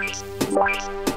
What?